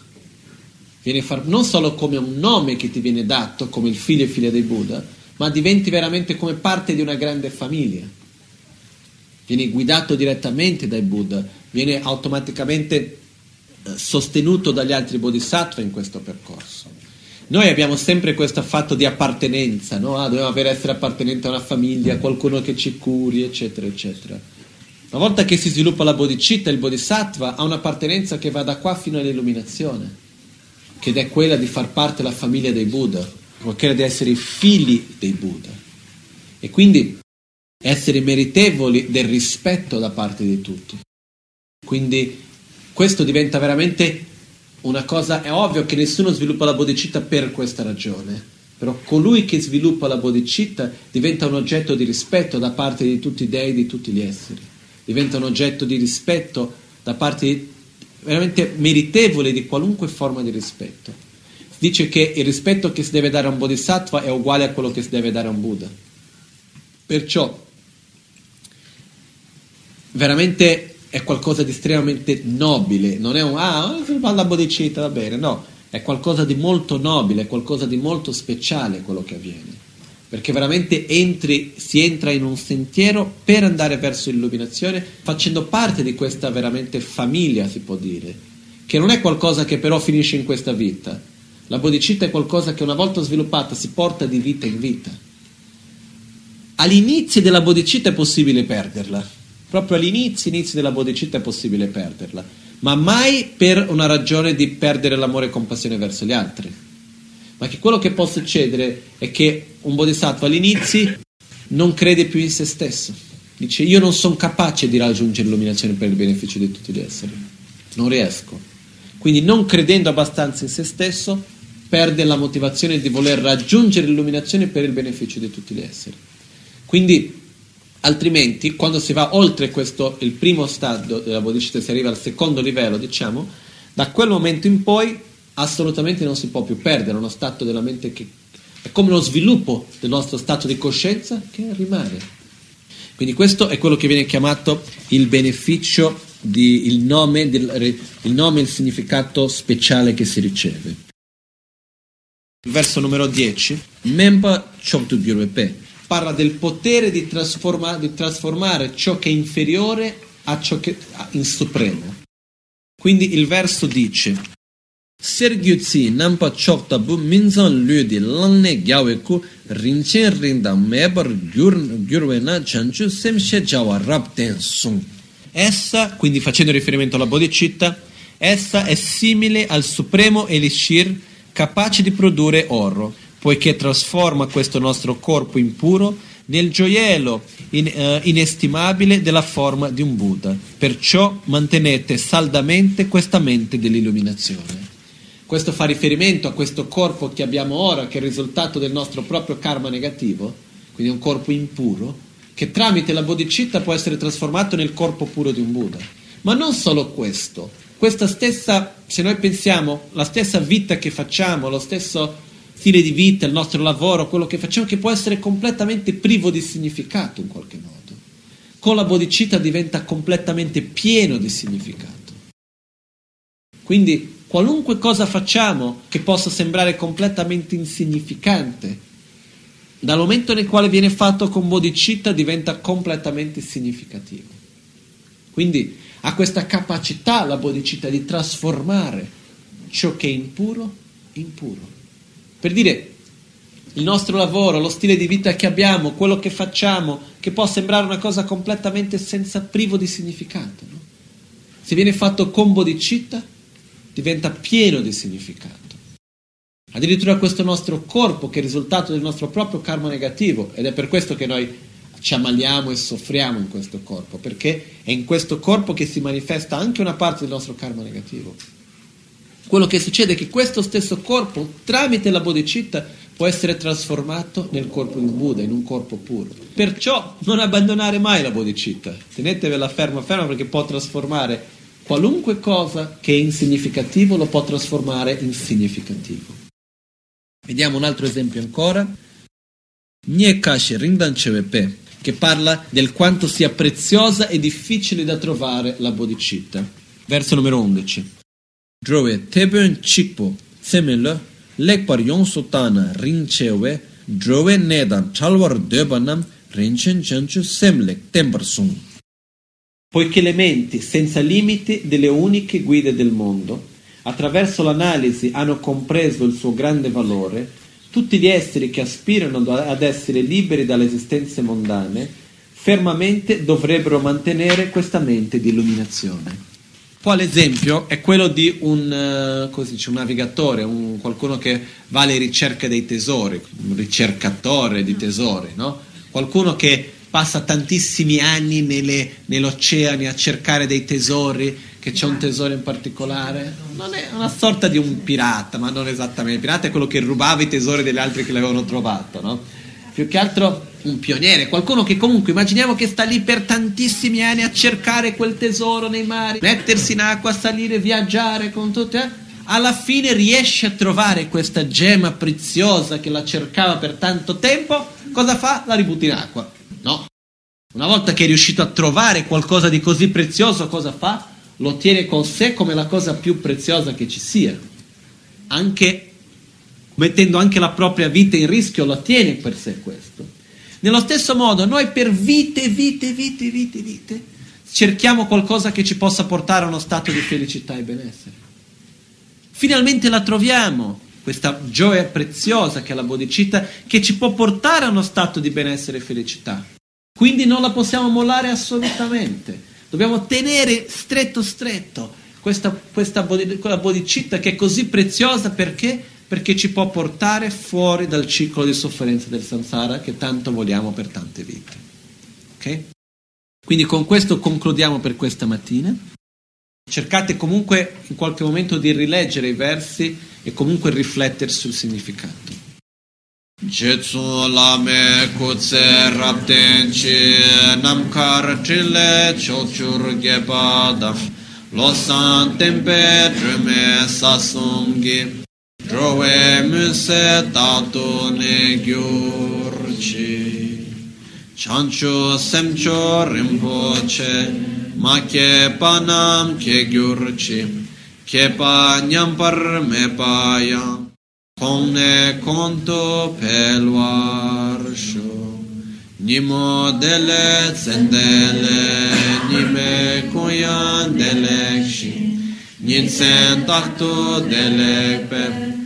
Viene far, non solo come un nome che ti viene dato, come il figlio e figlia dei Buddha, ma diventi veramente come parte di una grande famiglia. Vieni guidato direttamente dai Buddha, viene automaticamente eh, sostenuto dagli altri bodhisattva in questo percorso. Noi abbiamo sempre questo fatto di appartenenza, no? ah, dobbiamo essere appartenenti a una famiglia, a qualcuno che ci curi, eccetera, eccetera. Una volta che si sviluppa la bodhicitta, il bodhisattva ha un'appartenenza che va da qua fino all'illuminazione, che è quella di far parte della famiglia dei Buddha qualcosa di essere figli dei Buddha e quindi essere meritevoli del rispetto da parte di tutti. Quindi questo diventa veramente una cosa, è ovvio che nessuno sviluppa la bodhicitta per questa ragione, però colui che sviluppa la bodhicitta diventa un oggetto di rispetto da parte di tutti i dei, di tutti gli esseri, diventa un oggetto di rispetto da parte di, veramente meritevole di qualunque forma di rispetto dice che il rispetto che si deve dare a un bodhisattva è uguale a quello che si deve dare a un Buddha. Perciò veramente è qualcosa di estremamente nobile, non è un ah, parla bodhicitta, va bene, no, è qualcosa di molto nobile, è qualcosa di molto speciale quello che avviene. Perché veramente entri, si entra in un sentiero per andare verso l'illuminazione, facendo parte di questa veramente famiglia, si può dire, che non è qualcosa che però finisce in questa vita, la bodhicitta è qualcosa che una volta sviluppata si porta di vita in vita. All'inizio della bodhicitta è possibile perderla, proprio all'inizio inizio della bodhicitta è possibile perderla, ma mai per una ragione di perdere l'amore e compassione verso gli altri. Ma che quello che può succedere è che un bodhisattva all'inizio non crede più in se stesso. Dice io non sono capace di raggiungere l'illuminazione per il beneficio di tutti gli esseri. Non riesco. Quindi non credendo abbastanza in se stesso, perde la motivazione di voler raggiungere l'illuminazione per il beneficio di tutti gli esseri. Quindi, altrimenti, quando si va oltre questo, il primo stadio della bodhicitta, si arriva al secondo livello, diciamo, da quel momento in poi assolutamente non si può più perdere uno stato della mente che è come lo sviluppo del nostro stato di coscienza che rimane. Quindi questo è quello che viene chiamato il beneficio, di, il, nome, il nome il significato speciale che si riceve. Verso numero 10, Mempa Choktugyurwepe, parla del potere di, trasforma, di, trasformare ciò che è inferiore a ciò che è in supremo. Quindi il verso dice Sergyutsi nampa choktabu minzan ludi langne gyaweku rinchen rinda mebar gyurwena chanchu semshe jawa rabten sung. Essa, quindi facendo riferimento alla bodhicitta, essa è simile al supremo elixir capace di produrre oro, poiché trasforma questo nostro corpo impuro nel gioiello in, uh, inestimabile della forma di un Buddha. Perciò mantenete saldamente questa mente dell'illuminazione. Questo fa riferimento a questo corpo che abbiamo ora, che è il risultato del nostro proprio karma negativo, quindi un corpo impuro, che tramite la bodhicitta può essere trasformato nel corpo puro di un Buddha. Ma non solo questo, questa stessa, se noi pensiamo, la stessa vita che facciamo, lo stesso stile di vita, il nostro lavoro, quello che facciamo, che può essere completamente privo di significato in qualche modo. Con la bodhicitta diventa completamente pieno di significato. Quindi qualunque cosa facciamo che possa sembrare completamente insignificante, dal momento nel quale viene fatto con bodhicitta diventa completamente significativo. Quindi ha questa capacità la bodhicitta di trasformare ciò che è impuro in puro. Per dire, il nostro lavoro, lo stile di vita che abbiamo, quello che facciamo, che può sembrare una cosa completamente senza privo di significato. No? Se viene fatto con bodhicitta, diventa pieno di significato. Addirittura questo nostro corpo, che è il risultato del nostro proprio karma negativo, ed è per questo che noi ci ammaliamo e soffriamo in questo corpo, perché è in questo corpo che si manifesta anche una parte del nostro karma negativo. Quello che succede è che questo stesso corpo, tramite la bodhicitta, può essere trasformato nel corpo di Buddha, in un corpo puro. Perciò non abbandonare mai la bodhicitta, tenetevela ferma ferma perché può trasformare qualunque cosa che è insignificativo, lo può trasformare in significativo. Vediamo un altro esempio ancora. Nyekashi Ringdan Chevepe, che parla del quanto sia preziosa e difficile da trovare la bodhicitta. Verso numero 11. Drove teben chikpo semele lekpar yonsu tana ringchewe drove nedan chalwar debanam rinchen chanchu semlek sung. Poiché le menti senza limiti delle uniche guide del mondo, attraverso l'analisi hanno compreso il suo grande valore, tutti gli esseri che aspirano ad essere liberi dalle esistenze mondane, fermamente dovrebbero mantenere questa mente di illuminazione. Qua l'esempio è quello di un, uh, dice, un navigatore, un, qualcuno che va alle ricerche dei tesori, un ricercatore di tesori, no? qualcuno che passa tantissimi anni nelle, nell'oceano a cercare dei tesori, che c'è un tesoro in particolare. Non è una sorta di un pirata, ma non esattamente. Il pirata è quello che rubava i tesori degli altri che l'avevano trovato, no? Più che altro un pioniere, qualcuno che comunque immaginiamo che sta lì per tantissimi anni a cercare quel tesoro nei mari, mettersi in acqua, salire, viaggiare con tutte. Eh? Alla fine riesce a trovare questa gemma preziosa che la cercava per tanto tempo. Cosa fa? La ributta in acqua. No. Una volta che è riuscito a trovare qualcosa di così prezioso, cosa fa? Lo tiene con sé come la cosa più preziosa che ci sia. Anche mettendo anche la propria vita in rischio, lo tiene per sé questo. Nello stesso modo, noi per vite, vite, vite, vite, vite, cerchiamo qualcosa che ci possa portare a uno stato di felicità e benessere. Finalmente la troviamo, questa gioia preziosa che è la bodhicitta, che ci può portare a uno stato di benessere e felicità. Quindi non la possiamo mollare assolutamente. Dobbiamo tenere stretto, stretto questa, questa bodhicitta che è così preziosa perché perché ci può portare fuori dal ciclo di sofferenza del samsara che tanto vogliamo per tante vite. Ok? Quindi con questo concludiamo per questa mattina. Cercate comunque in qualche momento di rileggere i versi e comunque riflettere sul significato. Jetsu lame kutse rapten chi namkar chile chokchur gepa losan tempe drume sasunggi Drowe muse tato ne gyurchi Chancho semcho rinpoche. Ma ke panam ke gyurchi Ke pa nyampar me pa yang Kong ne konto pelwar sho Nimo dele tsendele Nime koyan delekshi Nyen takto delekpe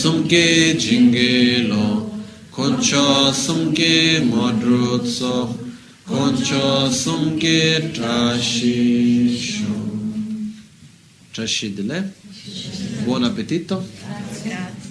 sumke jinge lo koncho sumke modrutso koncho sumke trashisho. Trashidle buon appetito. Grazie